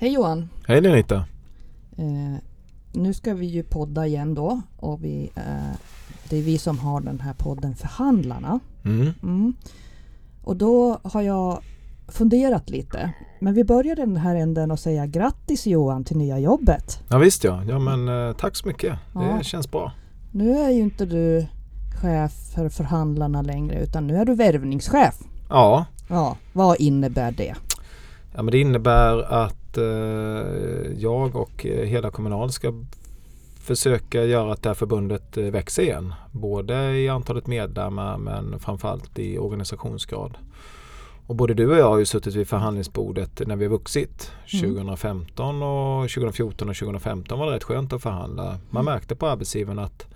Hej Johan! Hej Lenita! Eh, nu ska vi ju podda igen då och vi, eh, det är vi som har den här podden Förhandlarna. Mm. Mm. Och då har jag funderat lite. Men vi börjar den här änden och säga grattis Johan till nya jobbet. Ja visst ja, ja men eh, tack så mycket. Ja. Det känns bra. Nu är ju inte du chef för förhandlarna längre utan nu är du värvningschef. Ja, Ja, vad innebär det? ja men det innebär att eh, jag och eh, hela Kommunal ska försöka göra att det här förbundet eh, växer igen. Både i antalet medlemmar men framförallt i organisationsgrad. Och både du och jag har ju suttit vid förhandlingsbordet när vi har vuxit. Mm. 2015 och 2014 och 2015 var det rätt skönt att förhandla. Man Mm. märkte på arbetsgivarna att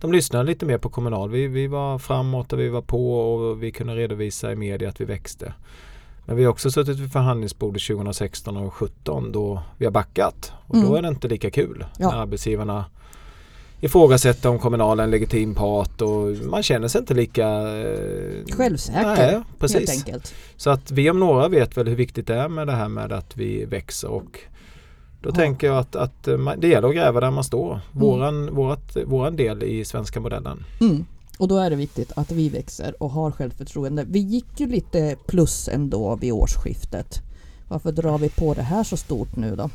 de lyssnade lite mer på Kommunal. Vi, vi var framåt och vi var på och vi kunde redovisa i media att vi växte. Men vi har också suttit vid förhandlingsbordet 2016 och 2017 då vi har backat. Och Mm. då är det inte lika kul Ja. när arbetsgivarna ifrågasätter om Kommunal är en legitim part och man känner sig inte lika eh, Självsäker Nej, helt precis. enkelt. Så att vi om några vet väl hur viktigt det är med det här med att vi växer och då Ja. tänker jag att, att eh, det gäller att gräva där man står. Våran, vårat, våran del i svenska modellen. Mm. Och då är det viktigt att vi växer och har självförtroende. Vi gick ju lite plus ändå vid årsskiftet. Varför drar vi på det här så stort nu då?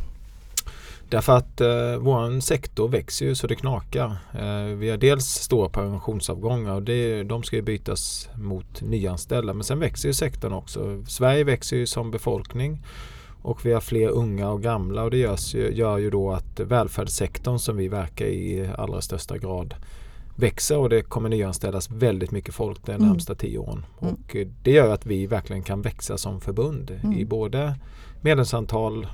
Därför att eh, vår sektor växer ju så det knakar. Eh, vi har dels stora pensionsavgångar och det, de ska ju bytas mot nyanställda. Men sen växer ju sektorn också. Sverige växer ju som befolkning och vi har fler unga och gamla och det görs ju, gör ju då att välfärdssektorn som vi verkar i i allra största grad växer och det kommer nyanställas väldigt mycket folk de Mm. närmsta tio åren. Mm. Och eh, det gör att vi verkligen kan växa som förbund Mm. i både medlemsantal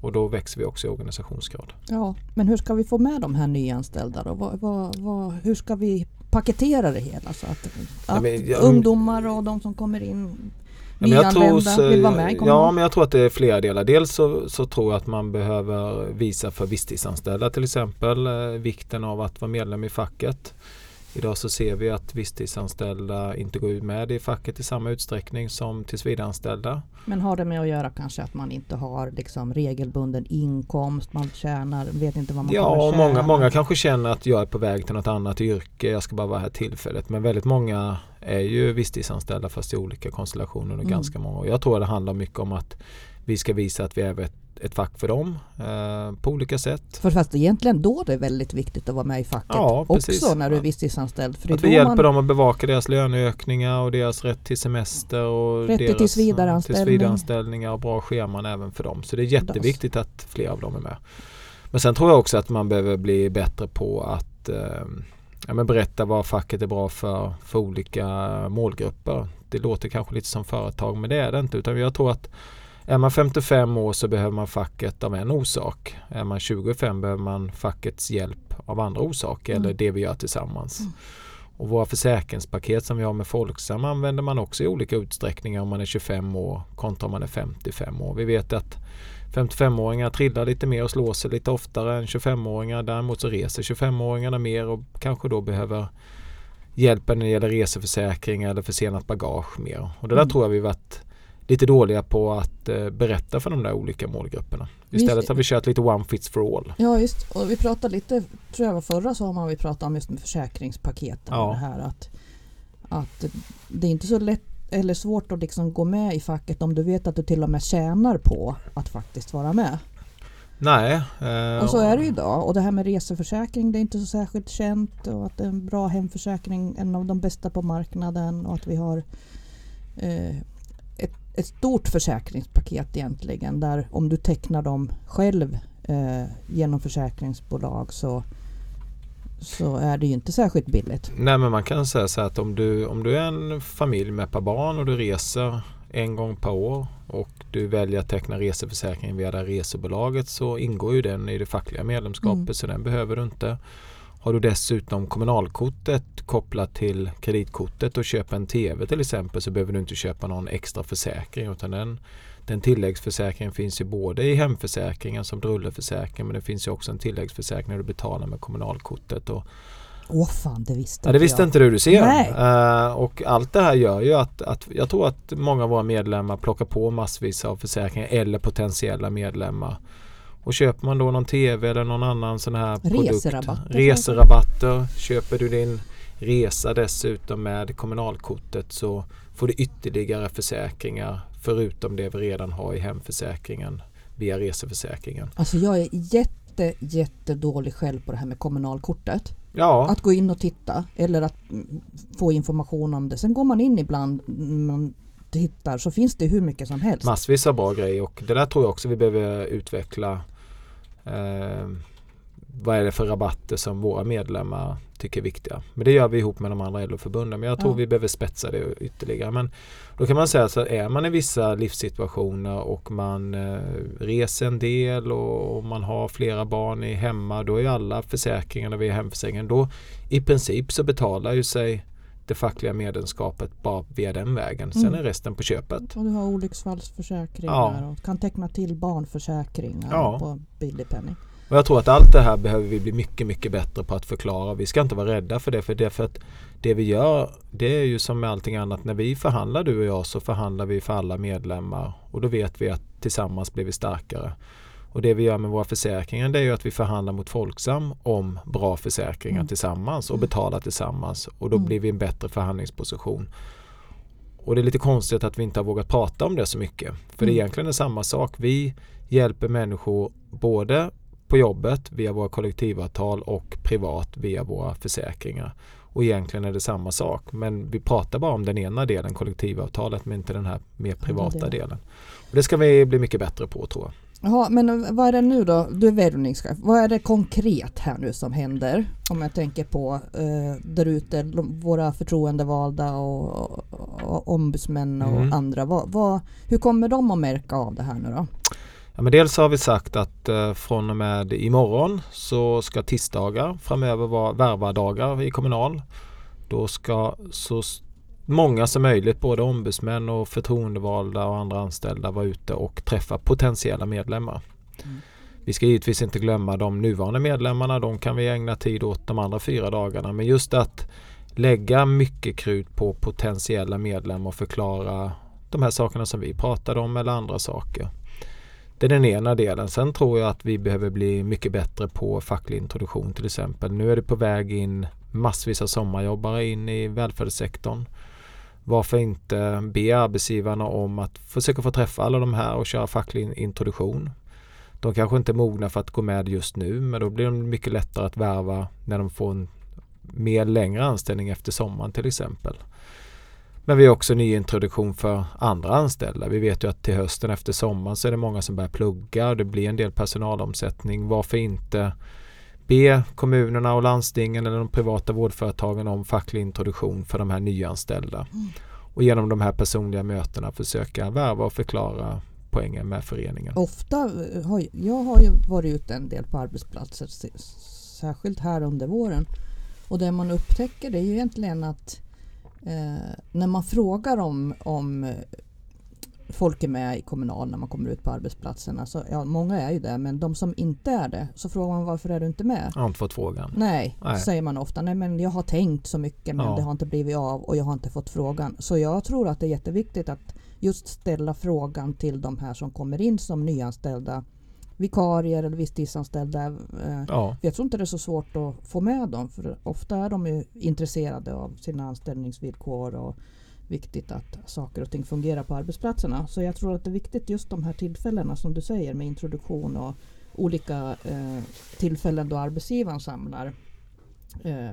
och då växer vi också i organisationsgrad. Ja, men hur ska vi få med de här nyanställda då? Vad, vad, vad, hur ska vi paketera det hela så att, att men jag- ungdomar och de som kommer in Ja, men jag tror nyanlända så- vill vara med? Kommer Ja, men jag tror att det är flera delar. Dels så, så tror jag att man behöver visa för visstidsanställda till exempel eh, vikten av att vara medlem i facket. Idag så ser vi att visstidsanställda inte går ut med i facket i samma utsträckning som tillsvidareanställda. Men har det med att göra kanske att man inte har liksom regelbunden inkomst, man tjänar, vet inte vad man Ja, kommer och tjäna. många, många kanske känner att jag är på väg till något annat yrke, jag ska bara vara här tillfället. Men väldigt många är ju visstidsanställda fast i olika konstellationer under Mm. ganska många. Jag tror det handlar mycket om att vi ska visa att vi är ett, ett fack för dem eh, på olika sätt. För fast egentligen då det är väldigt viktigt att vara med i facket Ja, precis. också när du är visstidsanställd. För Att vi hjälper man, dem att bevaka deras löneökningar och deras rätt till semester och Rätt deras tillsvidareanställning. tillsvidareanställningar och bra scheman även för dem. Så det är jätteviktigt att fler av dem är med. Men sen tror jag också att man behöver bli bättre på att eh, ja, men berätta vad facket är bra för, för olika målgrupper. Det låter kanske lite som företag men det är det inte. Utan jag tror att är man 55 år så behöver man facket av en orsak. Är man 25 behöver man fackets hjälp av andra orsaker Mm. eller det vi gör tillsammans. Mm. Och våra försäkringspaket som vi har med Folksam använder man också i olika utsträckningar om man är 25 år kontra om man är 55 år. Vi vet att 55-åringar trillar lite mer och slår sig lite oftare än 25-åringar. Däremot så reser 25-åringarna mer och kanske då behöver hjälpen när det gäller reseförsäkring eller försenat bagage mer. Och det där Mm. tror jag vi varit lite dåliga på att eh, berätta för de där olika målgrupperna. Istället har vi kört lite one fits for all. Ja just och vi pratade lite, tror jag var förra sommaren vi pratade om just med försäkringspaketen. Ja. Och det här att, att det är inte så lätt eller svårt att liksom gå med i facket om du vet att du till och med tjänar på att faktiskt vara med. Nej. eh, Och så är det ju idag. Och det här med reseförsäkring det är inte så särskilt känt och att det är en bra hemförsäkring, en av de bästa på marknaden och att vi har eh, ett, stort försäkringspaket egentligen där om du tecknar dem själv eh, genom försäkringsbolag så, så är det ju inte särskilt billigt. Nej men man kan säga så här att om du, om du är en familj med ett par barn och du reser en gång per år och du väljer att teckna reseförsäkring via det resebolaget så ingår ju den i det fackliga medlemskapet Mm. så den behöver du inte. Har du dessutom kommunalkortet kopplat till kreditkortet och köper en TV till exempel så behöver du inte köpa någon extra försäkring utan den, den tilläggsförsäkringen finns ju både i hemförsäkringen som drulleförsäkring men det finns ju också en tilläggsförsäkring när du betalar med kommunalkortet. Och Åh fan, det visste Ja, det visste jag. inte du, du ser. Eh, och allt det här gör ju att, att jag tror att många av våra medlemmar plockar på massvis av försäkringar eller potentiella medlemmar. Och köper man då någon TV eller någon annan sån här produkt. Reserabatter. Reserabatter. Köper du din resa dessutom med kommunalkortet så får du ytterligare försäkringar förutom det vi redan har i hemförsäkringen via reseförsäkringen. Alltså jag är jätte, jättedålig själv på det här med kommunalkortet. Ja, Att gå in och titta eller att mm, få information om det. Sen går man in ibland, man tittar så finns det hur mycket som helst. massvis av bra grejer och det där tror jag också vi behöver utveckla. Eh, vad är det för rabatter som våra medlemmar tycker är viktiga? Men det gör vi ihop med de andra LO-förbunden. Men jag tror Ja. vi behöver spetsa det ytterligare. Men då kan man säga så att är man i vissa livssituationer och man eh, reser en del och, och man har flera barn i hemma. Då är alla försäkringarna via hemförsäkringen. Då i princip så betalar ju sig det fackliga medlemskapet bara via den vägen. Sen Mm. är resten på köpet. Och du har olycksfallsförsäkringar Ja. och kan teckna till barnförsäkringar Ja. på billig penning. Och jag tror att allt det här behöver vi bli mycket, mycket bättre på att förklara. Vi ska inte vara rädda för det. För det, för att det vi gör, det är ju som med allting annat. När vi förhandlar du och jag så förhandlar vi för alla medlemmar. Och då vet vi att tillsammans blir vi starkare. Och det vi gör med våra försäkringar det är ju att vi förhandlar mot Folksam om bra försäkringar Mm. tillsammans och betalar tillsammans. Och då Mm. blir vi en bättre förhandlingsposition. Och det är lite konstigt att vi inte har vågat prata om det så mycket. För det är Mm. egentligen är samma sak. Vi hjälper människor både på jobbet via våra kollektivavtal och privat via våra försäkringar. Och egentligen är det samma sak. Men vi pratar bara om den ena delen, kollektivavtalet, men inte den här mer privata delen. delen. Och det ska vi bli mycket bättre på tror jag. Jaha, men vad är det nu då? Du är värvningschef. Vad är det konkret här nu som händer? Om jag tänker på eh, där ute, våra förtroendevalda och, och, och ombudsmän och Mm. andra. Vad, vad, hur kommer de att märka av det här nu då? Ja, men dels har vi sagt att eh, från och med imorgon så ska tisdagar framöver vara värvardagar i kommunal. Då ska så många som möjligt, både ombudsmän och förtroendevalda och andra anställda vara ute och träffa potentiella medlemmar. Mm. Vi ska givetvis inte glömma de nuvarande medlemmarna. De kan vi ägna tid åt de andra fyra dagarna. Men just att lägga mycket krut på potentiella medlemmar och förklara de här sakerna som vi pratade om eller andra saker. Det är den ena delen. Sen tror jag att vi behöver bli mycket bättre på facklig introduktion till exempel. Nu är det på väg in massvis av sommarjobbare in i välfärdssektorn. Varför inte be arbetsgivarna om att försöka få träffa alla de här och köra facklig introduktion. De kanske inte är mogna för att gå med just nu men då blir de mycket lättare att värva när de får en mer längre anställning efter sommaren till exempel. Men vi har också nyintroduktion för andra anställda. Vi vet ju att till hösten efter sommaren så är det många som börjar plugga och det blir en del personalomsättning. Varför inte be kommunerna och landstingen eller de privata vårdföretagen om facklig introduktion för de här nyanställda. Mm. Och genom de här personliga mötena försöka värva och förklara poängen med föreningen. Ofta eh, har jag har ju varit ute en del på arbetsplatser, särskilt här under våren. Och det man upptäcker det är ju egentligen att eh, när man frågar om, om folk är med i Kommunal när man kommer ut på arbetsplatserna. Så, ja, många är ju det, men de som inte är det så frågar man varför är du inte med? Jag har inte fått frågan. Nej, Nej. säger man ofta. Nej, men jag har tänkt så mycket men Ja. det har inte blivit av och jag har inte fått frågan. Så jag tror att det är jätteviktigt att just ställa frågan till de här som kommer in som nyanställda vikarier eller visstidsanställda. Eh, Ja, Jag tror inte det är så svårt att få med dem för ofta är de ju intresserade av sina anställningsvillkor och viktigt att saker och ting fungerar på arbetsplatserna. Så jag tror att det är viktigt just de här tillfällena som du säger med introduktion och olika eh, tillfällen då arbetsgivaren samlar eh,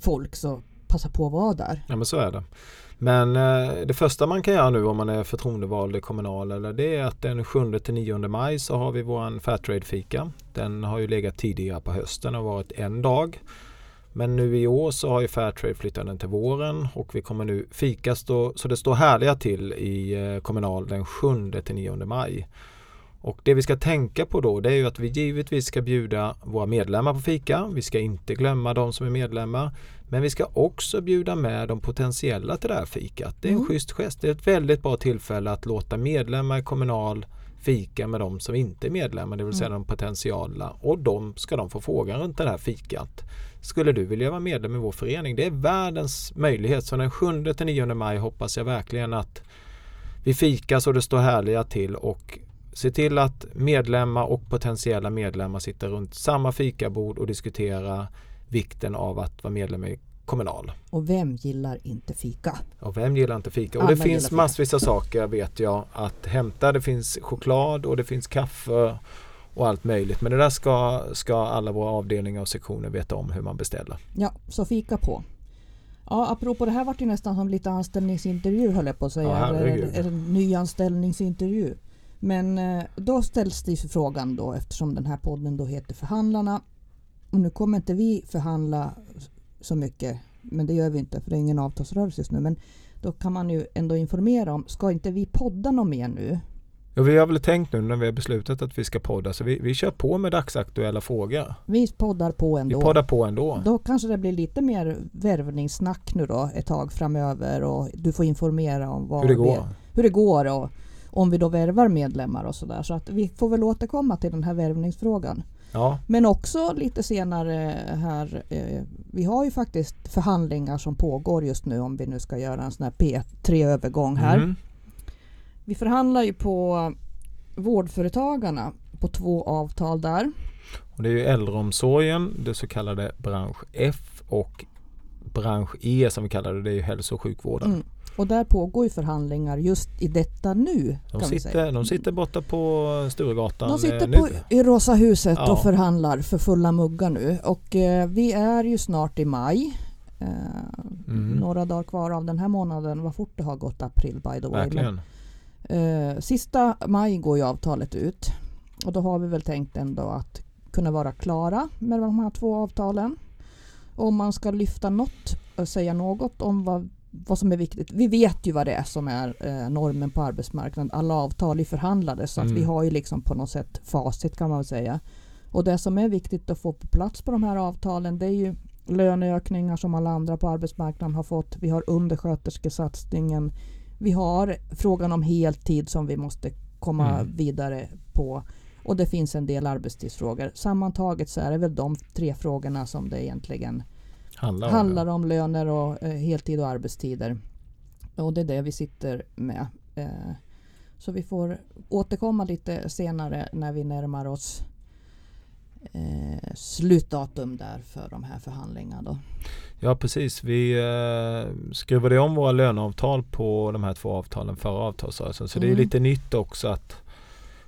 folk så passa på att vara där. ja men så är det. Men eh, det första man kan göra nu om man är förtroendevald i kommunal eller det är att den 7 till 9 maj så har vi våran Fairtrade-fika. Den har ju legat tidigare på hösten och varit en dag. Men nu i år så har ju Fairtrade flyttat den till våren och vi kommer nu fika stå, så det står härliga till i eh, kommunal den 7 till 9 maj. Och det vi ska tänka på då det är ju att vi givetvis ska bjuda våra medlemmar på fika. Vi ska inte glömma de som är medlemmar. Men vi ska också bjuda med de potentiella till det här fikat. Det är en Mm. schysst gest. Det är ett väldigt bra tillfälle att låta medlemmar i kommunal fika med de som inte är medlemmar, det vill säga Mm. de potentiala. Och de ska de få frågan runt det här fikat. Skulle du vilja vara medlem i vår förening? Det är världens möjlighet. Så den 7-9 maj hoppas jag verkligen att vi fikar så det står härliga till och se till att medlemmar och potentiella medlemmar sitter runt samma fikabord och diskuterar vikten av att vara medlem i Kommunal. Och vem gillar inte fika? Och vem gillar inte fika? Och Alla det finns massvis av saker vet jag att hämta. Det finns choklad och det finns kaffe och allt möjligt. Men det där ska, ska alla våra avdelningar och sektioner veta om hur man beställer. Ja, så fika på. Ja, apropå det här vart ju nästan som lite anställningsintervju höll jag på att säga. Ja, eller, eller nyanställningsintervju. Men eh, då ställs det ju frågan då eftersom den här podden då heter Förhandlarna. Och nu kommer inte vi förhandla så mycket, men det gör vi inte för det är ingen avtalsrörelse just nu. Men då kan man ju ändå informera om, ska inte vi podda något mer nu? Ja, vi har väl tänkt nu när vi har beslutat att vi ska podda så vi, vi kör på med dagsaktuella frågor. Vi poddar på Vi ändå. poddar på ändå. Då kanske det blir lite mer värvningssnack nu då ett tag framöver och du får informera om Hur det vi- går. hur det går och om vi då värvar medlemmar och sådär. Så att vi får väl återkomma till den här värvningsfrågan. Ja, Men också lite senare här. Eh, vi har ju faktiskt förhandlingar som pågår just nu om vi nu ska göra en sån här P3-övergång här. Mm. Vi förhandlar ju på vårdföretagarna på två avtal där. Och det är ju äldreomsorgen, det så kallade bransch F och bransch E som vi kallar det, det är ju hälso och sjukvården. Mm. Och där pågår ju förhandlingar just i detta nu. De, kan vi säga. sitter, de sitter borta på Sturegatan De sitter eh, nu. på, i Rosa huset Ja. och förhandlar för fulla muggar nu. Och eh, vi är ju snart i maj. Eh, Mm. Några dagar kvar av den här månaden. Vad fort det har gått april by the way. Verkligen. Men, eh, sista maj går ju avtalet ut. Och då har vi väl tänkt ändå att kunna vara klara med de här två avtalen. Om man ska lyfta något och säga något om vad, vad som är viktigt. Vi vet ju vad det är som är eh, normen på arbetsmarknaden. Alla avtal är förhandlade så att Mm. vi har ju liksom på något sätt facit kan man väl säga. Och det som är viktigt att få på plats på de här avtalen det är ju löneökningar som alla andra på arbetsmarknaden har fått. Vi har undersköterskesatsningen. Vi har frågan om heltid som vi måste komma Mm. vidare på. Och det finns en del arbetstidsfrågor. Sammantaget så är det väl de tre frågorna som det egentligen Handlar, om handlar om. Löner och eh, heltid och arbetstider. Och det är det vi sitter med. Eh, så vi får återkomma lite senare när vi närmar oss eh, slutdatum där för de här förhandlingarna. Då. Ja precis. Vi eh, skruvade om våra löneavtal på de här två avtalen förra avtalsrörelsen. Så det är Mm. lite nytt också att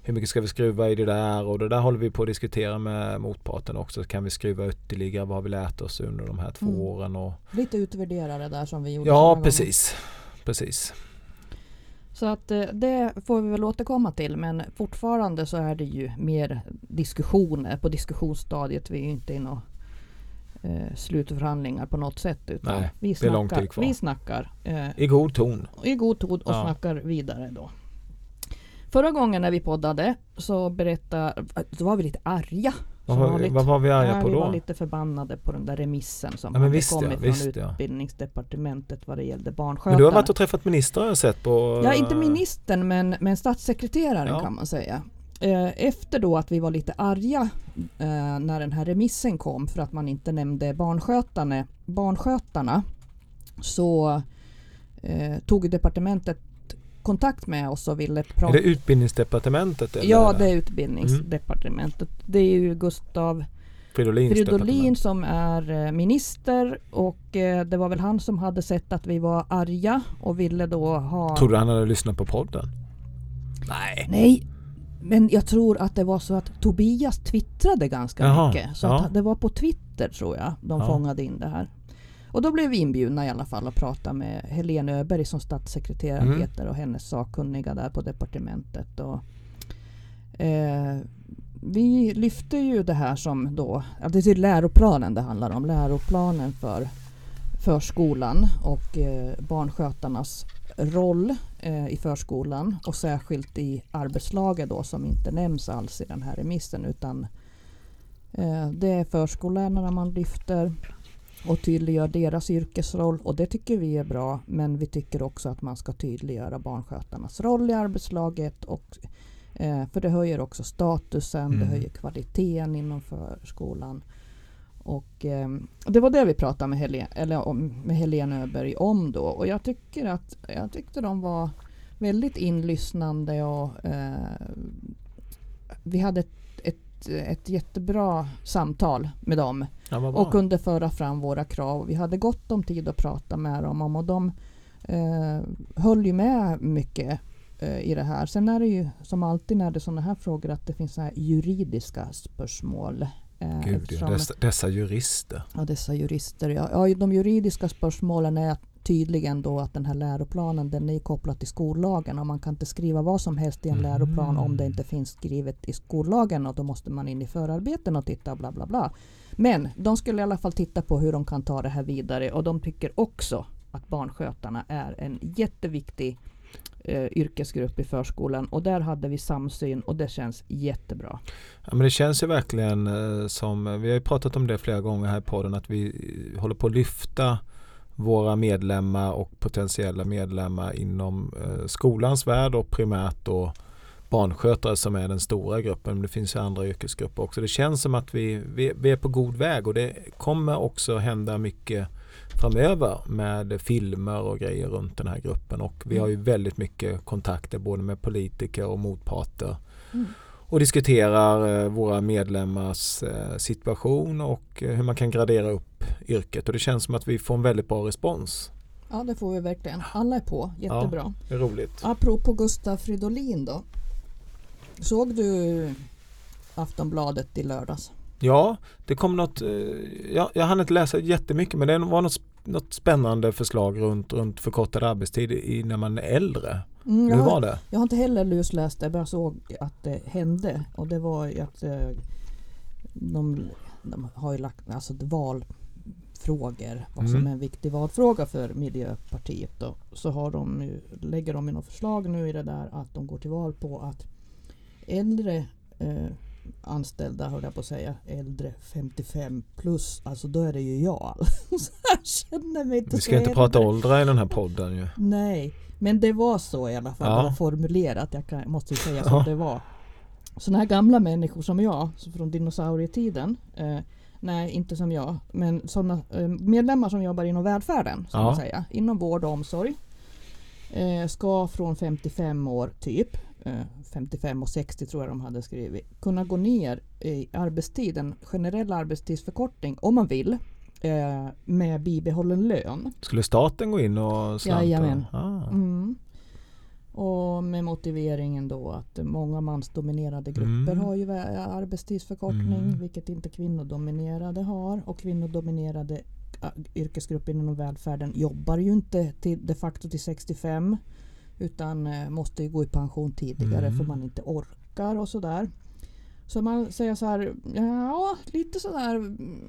hur mycket ska vi skruva i det där och det där håller vi på att diskutera med motparten också. Kan vi skruva ytterligare? Vad har vi lärt oss under de här två Mm. åren? Och, Lite utvärdera det där som vi gjorde. ja förra gången. precis. Så att eh, det får vi väl återkomma till men fortfarande så är det ju mer diskussioner på diskussionsstadiet. Vi är ju inte i några eh, slutförhandlingar på något sätt utan Nej, vi det är lång snackar, tid kvar. vi snackar eh, I god ton. i god ton och Ja. snackar vidare då. Förra gången när vi poddade så berättade, då var vi lite arga. Vad var, vanligt. vad var vi arga Ja, på vi var då? lite förbannade på den där remissen som Ja, men hade visst ja, kommit visst från ja. utbildningsdepartementet vad det gällde Men barnskötarna. du har varit och träffat ministrar har jag sett på... Ja, inte ministern men, men statssekreteraren Ja. kan man säga. Eh, Efter då att vi var lite arga eh, när den här remissen kom för att man inte nämnde barnskötarna, barnskötarna så eh, tog departementet kontakt med oss och ville Är prata. det utbildningsdepartementet? Eller? Ja, det är utbildningsdepartementet. Det är ju Gustav Fridolin departement. som är eh, minister och eh, det var väl han som hade sett att vi var arga och ville då ha... Tror du han hade lyssnat på podden? Nej. Nej, men jag tror att det var så att Tobias twittrade ganska Jaha, mycket. Så ja. att det var på Twitter tror jag de Ja. fångade in det här. Och då blev vi inbjudna i alla fall att prata med Helene Öberg som statssekreterare Mm. heter och hennes sakkunniga där på departementet. Och, eh, vi lyfte ju det här som då, ja, det är läroplanen det handlar om, läroplanen för förskolan och eh, barnskötarnas roll eh, i förskolan och särskilt i arbetslaget då som inte nämns alls i den här remissen utan eh, det är förskollärarna man lyfter och tydliggör deras yrkesroll och det tycker vi är bra men vi tycker också att man ska tydliggöra barnskötarnas roll i arbetslaget och Eh, för det höjer också statusen, Mm. det höjer kvaliteten inom förskolan. Och eh, det var det vi pratade med, Helen, eller om, med Helene Öberg om då. Och jag tycker att jag tyckte de var väldigt inlyssnande och eh, vi hade ett, ett, ett jättebra samtal med dem Ja, och kunde föra fram våra krav. Vi hade gott om tid att prata med dem om och de eh, höll ju med mycket eh, i det här. Sen är det ju som alltid när det är sådana här frågor att det finns så här juridiska spörsmål. Eh, Gud, ja, dessa, dessa jurister. Ja, dessa jurister. Ja, ja, de juridiska spörsmålen är tydligen då att den här läroplanen den är kopplad till skollagen och man kan inte skriva vad som helst i en Mm. läroplan om det inte finns skrivet i skollagen och då måste man in i förarbeten och titta bla bla bla. Men de skulle i alla fall titta på hur de kan ta det här vidare och de tycker också att barnskötarna är en jätteviktig eh, yrkesgrupp i förskolan och där hade vi samsyn och det känns jättebra. Ja, men det känns ju verkligen eh, som, vi har pratat om det flera gånger här i podden, att vi eh, håller på att lyfta våra medlemmar och potentiella medlemmar inom eh, skolans värld och primärt då barnskötare som är den stora gruppen. Men det finns ju andra yrkesgrupper också. Det känns som att vi, vi, vi är på god väg och det kommer också hända mycket framöver med filmer och grejer runt den här gruppen och vi har ju väldigt mycket kontakter både med politiker och motparter Mm. Och diskuterar eh, våra medlemmars eh, situation och eh, hur man kan gradera upp yrket och det känns som att vi får en väldigt bra respons. Ja det får vi verkligen. Alla är på, jättebra. Det är roligt. Apropå Gustaf Fridolin då. Såg du Aftonbladet i lördags? Ja, det kom något, jag, jag hann inte läsa jättemycket men det var något, något spännande förslag runt, runt förkortad arbetstid i, när man är äldre. Mm, jag, Hur var det? jag har inte heller lusläst det, bara såg att det hände. Och det var ju att eh, de, de har ju lagt alltså valfrågor, vad som Mm. är en viktig valfråga för Miljöpartiet. Då, så har de nu, lägger de i något förslag nu i det där att de går till val på att äldre eh, anställda, höll jag på att säga, äldre 55 plus, alltså då är det ju jag. så jag känner mig inte Vi ska inte prata äldre. åldrar i den här podden ju. Nej, men det var så i alla fall. Ja. Formulerat. Jag kan, måste ju säga Ja. som det var. Sådana här gamla människor som jag, från dinosaurietiden. Eh, nej, inte som jag. Men sådana eh, medlemmar som jobbar inom välfärden, ska Ja. man säga. Inom vård och omsorg. Eh, ska från 55 år typ, 55 och 60 tror jag de hade skrivit, kunna gå ner i arbetstid, en generell arbetstidsförkortning om man vill. Eh, med bibehållen lön. Skulle staten gå in och slanta? Jajamän. Ah. Mm. Och med motiveringen då att många mansdominerade grupper Mm. har ju arbetstidsförkortning Mm. vilket inte kvinnodominerade har. Och kvinnodominerade ä, yrkesgrupper inom välfärden jobbar ju inte till, de facto till 65 utan eh, måste ju gå i pension tidigare Mm. för man inte orkar och sådär. Så man säger så här, ja lite sådär mm,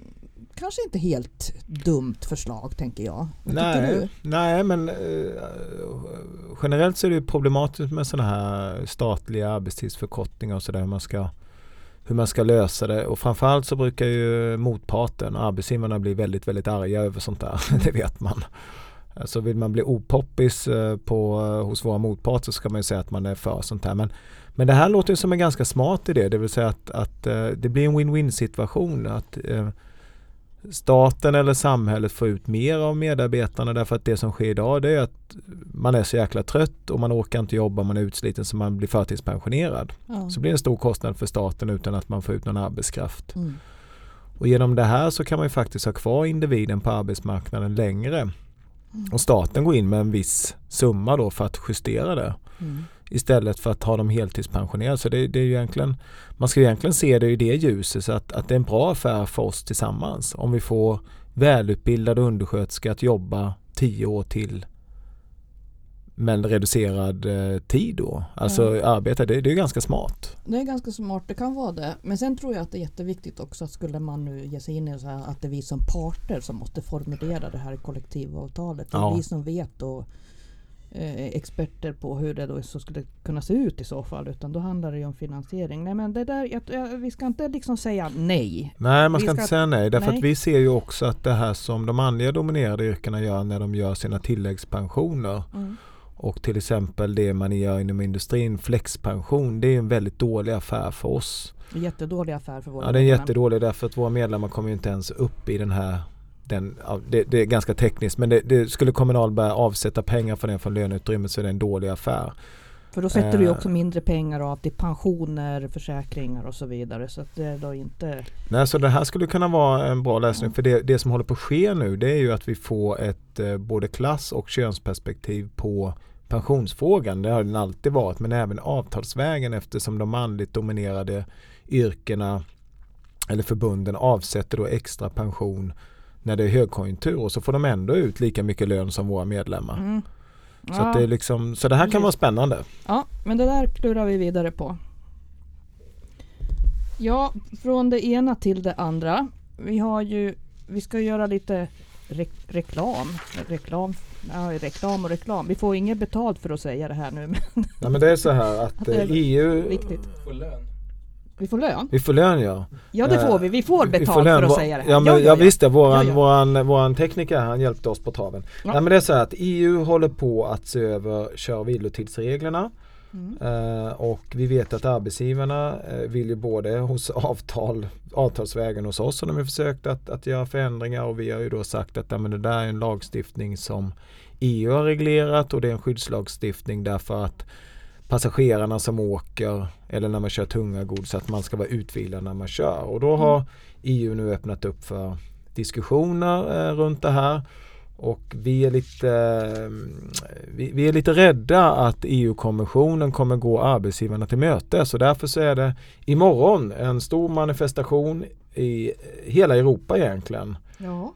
kanske inte helt dumt förslag tänker jag. Vad? Nej, nej, men eh, generellt så är det problematiskt med sådana här statliga arbetstidsförkortningar och sådär hur man ska hur man ska lösa det och framförallt så brukar ju motparten, arbetsgivarna bli väldigt, väldigt arga över sånt där. det vet man. Så vill man bli opoppis eh, på, hos våra motparter så ska man ju säga att man är för sånt här. Men, men det här låter ju som en ganska smart idé, det vill säga att, att eh, det blir en win-win situation. Att eh, staten eller samhället får ut mer av medarbetarna därför att det som sker idag det är att man är så jäkla trött och man orkar inte jobba, man är utsliten så man blir förtidspensionerad. Ja. Så blir det en stor kostnad för staten utan att man får ut någon arbetskraft. Mm. Och genom det här så kan man ju faktiskt ha kvar individen på arbetsmarknaden längre. Mm. Och staten går in med en viss summa då för att justera det. Mm. Istället för att ha dem heltidspensionerade. Så det, det är ju egentligen, man ska egentligen se det i det ljuset så att, att det är en bra affär för oss tillsammans. Om vi får välutbildade undersköterskor att jobba tio år till med reducerad eh, tid då. Alltså arbeta, det, det är ganska smart. Det är ganska smart, det kan vara det. Men sen tror jag att det är jätteviktigt också att skulle man nu ge sig in i så här att det är vi som parter som måste formulera det här kollektivavtalet. Det är Ja. vi som vet och eh, experter på hur det då så skulle kunna se ut i så fall. Utan då handlar det ju om finansiering. Nej men det där, jag, vi ska inte liksom säga nej. Nej, man ska, ska- inte säga nej. Därför nej. att vi ser ju också att det här som de manliga dominerade yrkena gör när de gör sina tilläggspensioner Mm. Och till exempel det man gör inom industrin, flexpension, det är en väldigt dålig affär för oss. Jättedålig affär för våra Ja, det är medlemmar. jättedålig därför att våra medlemmar kommer ju inte ens upp i den här den, det, det är ganska tekniskt men det, det skulle Kommunal börja avsätta pengar för den från löneutrymmet så är det en dålig affär. För då sätter du Eh. också mindre pengar av till pensioner, försäkringar och så vidare. Så det är då inte... Nej, så det här skulle kunna vara en bra lösning för det, det som håller på att ske nu det är ju att vi får ett eh, både klass och könsperspektiv på pensionsfrågan. Det har den alltid varit men även avtalsvägen eftersom de manligt dominerade yrkena eller förbunden avsätter då extra pension när det är högkonjunktur och så får de ändå ut lika mycket lön som våra medlemmar. Mm. Så, Ja, att det är liksom, så det här kan vara spännande. ja, men det där klurar vi vidare på. Ja, från det ena till det andra. Vi har ju... Vi ska göra lite re reklam. Reklam, ja, reklam och reklam. Vi får inget betalt för att säga det här nu. Men Nej, men det är så här att det är eh, EU, viktigt. Få lön. Vi får lön. vi får lön ja. Ja, det Eh, får vi. Vi får Vi betalt lön. för att säga det här. Ja, men, ja, visst det. Våran, Ja, ja. Våran, våran tekniker han hjälpte oss på traven. Ja. Nej, men det är så här att EU håller på att se över kör och vilotidsreglerna. Mm. Eh, och vi vet att arbetsgivarna eh, vill ju både hos avtal, avtalsvägen hos oss har de ju försökt att, att göra förändringar och vi har ju då sagt att ja, men det där är en lagstiftning som EU har reglerat och det är en skyddslagstiftning därför att passagerarna som åker eller när man kör tunga gods att man ska vara utvilad när man kör. Och då har EU nu öppnat upp för diskussioner eh, runt det här. Och vi är lite, eh, vi, vi är lite rädda att EU-kommissionen kommer gå arbetsgivarna till möte. Så därför så är det imorgon en stor manifestation i hela Europa egentligen. Ja,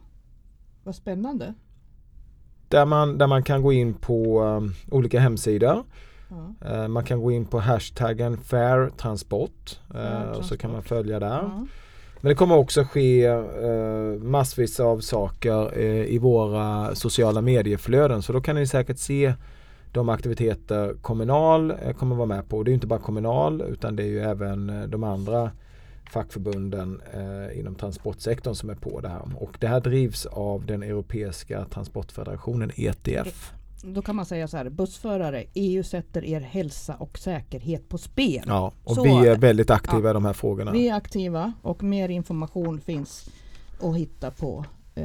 vad spännande. där man, där man kan gå in på eh, olika hemsidor Ja. Eh, Man kan gå in på hashtaggen fair transport Fair eh, och så kan man följa där. Ja. Men det kommer också ske eh, massvis av saker eh, i våra sociala medieflöden så då kan ni säkert se de aktiviteter Kommunal eh, kommer vara med på. Det är inte bara Kommunal utan det är ju även de andra fackförbunden inom transportsektorn som är på det här. Och det här drivs av den Europeiska transportfederationen ETF. Då kan man säga så här, bussförare, EU sätter er hälsa och säkerhet på spel. Ja, och Så vi är det. väldigt aktiva i de här frågorna. Vi är aktiva och mer information finns att hitta på eh,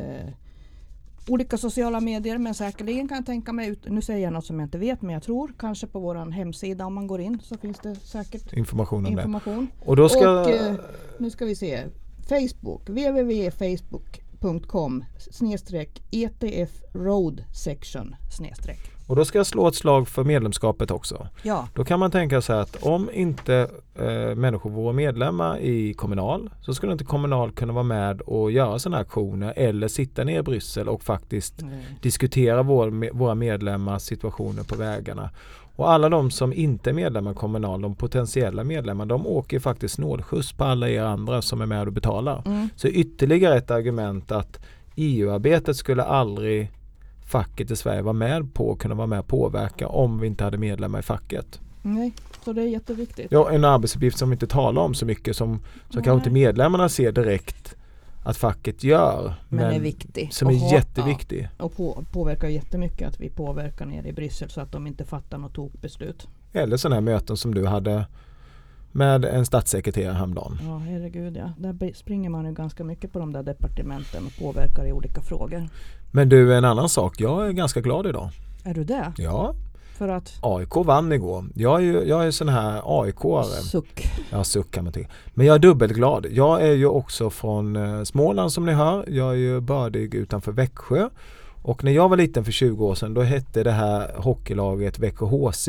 olika sociala medier men säkerligen kan jag tänka mig, ut, nu säger jag något som jag inte vet men jag tror kanske på vår hemsida om man går in så finns det säkert Information om det. information. Och då ska... Och, eh, Nu ska vi se. Facebook, www.facebook.com snedstreck ETF Road Section. Och då ska jag slå ett slag för medlemskapet också. Ja, Då kan man tänka sig att om inte eh, människor vore medlemmar i Kommunal så skulle inte Kommunal kunna vara med och göra sådana aktioner eller sitta ner i Bryssel och faktiskt eh, diskutera vår, våra medlemmars situationer på vägarna. Och alla de som inte är medlemmar i Kommunal, de potentiella medlemmar, de åker faktiskt snålskjuts på alla er andra som är med och betalar. mm, Så ytterligare ett argument att EU-arbetet skulle aldrig facket i Sverige vara med på och kunna vara med och påverka om vi inte hade medlemmar i facket. nej, så det är jätteviktigt. Ja, en arbetsuppgift som vi inte talar om så mycket som, som kanske inte medlemmarna ser direkt att facket gör. men, är viktig. som Och är jätteviktig. Ja, och på, påverkar jättemycket att vi påverkar nere i Bryssel så att de inte fattar något tokbeslut. Eller sådana här möten som du hade med en statssekreterare häromdagen. Ja, herregud ja. Där springer man ju ganska mycket på de där departementen och påverkar i olika frågor. Men du, en annan sak. Jag är ganska glad idag. Är du det? Ja, För att AIK vann igår. Jag är ju jag är sån här AIK-are. suck. Ja, suck kan man tycka. Men jag är dubbelglad. Jag är ju också från eh, Småland som ni hör. Jag är ju bördig utanför Växjö. Och när jag var liten för 20 år sedan då hette det här hockeylaget Växjö HC.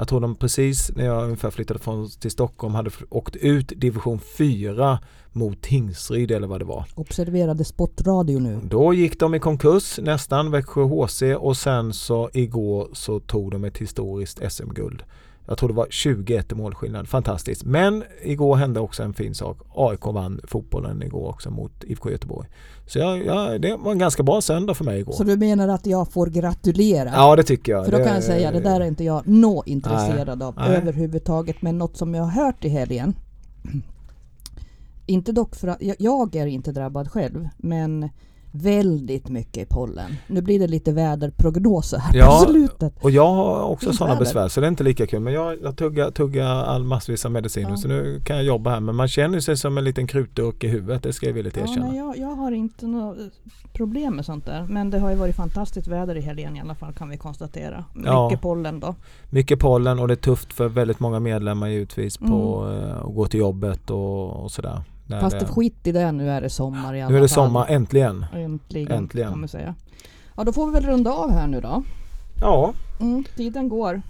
Jag tror de precis när jag ungefär flyttade från, till Stockholm hade åkt ut division 4 mot Tingsryd eller vad det var. Observerade sportradio nu. Då gick de i konkurs nästan, Växjö HC och sen så igår så tog de ett historiskt SM-guld. Jag tror det var 21 i målskillnad, fantastiskt. Men igår hände också en fin sak. AIK vann fotbollen igår också mot IFK Göteborg. Så jag, jag, det var en ganska bra söndag för mig igår. Så du menar att jag får gratulera? Ja det tycker jag. För då Det- kan jag säga, det där är inte jag nå intresserad Nej, av nej. överhuvudtaget. Men något som jag har hört i helgen. Inte dock för att, jag- jag är inte drabbad själv. Men väldigt mycket pollen. Nu blir det lite väderprognoser här Ja, på slutet. Och jag har också sådana besvär så det är inte lika kul. Men jag, jag tuggar, tuggar all massvis av mediciner Ja. så nu kan jag jobba här. Men man känner sig som en liten krutdurk i huvudet, det ska jag villigt Ja, erkänna. nej, jag, jag har inte något problem med sånt där. Men det har ju varit fantastiskt väder i helgen i alla fall kan vi konstatera. Mycket Ja. pollen då. Mycket pollen och det är tufft för väldigt många medlemmar givetvis på Mm. eh, att gå till jobbet och, och sådär. När Fast det skit i det, nu är det sommar i alla nu är det fall. sommar, äntligen. Äntligen, Äntligen. kan man säga. Ja, då får vi väl runda av här nu då. Ja, Mm, tiden går.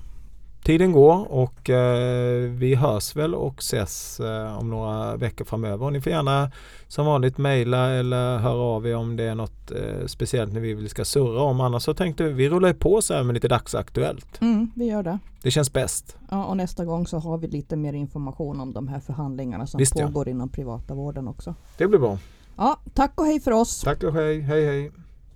Tiden går och eh, vi hörs väl och ses eh, om några veckor framöver. Och ni får gärna som vanligt mejla eller höra av er om det är något eh, speciellt ni vill vi ska surra om. Annars så tänkte vi, vi rullar ju på så här med lite dagsaktuellt. Mm, vi gör det. Det känns bäst. Ja, och nästa gång så har vi lite mer information om de här förhandlingarna som Visst, ja. pågår inom privata vården också. Det blir bra. Ja, tack och hej för oss. Tack och hej, hej hej.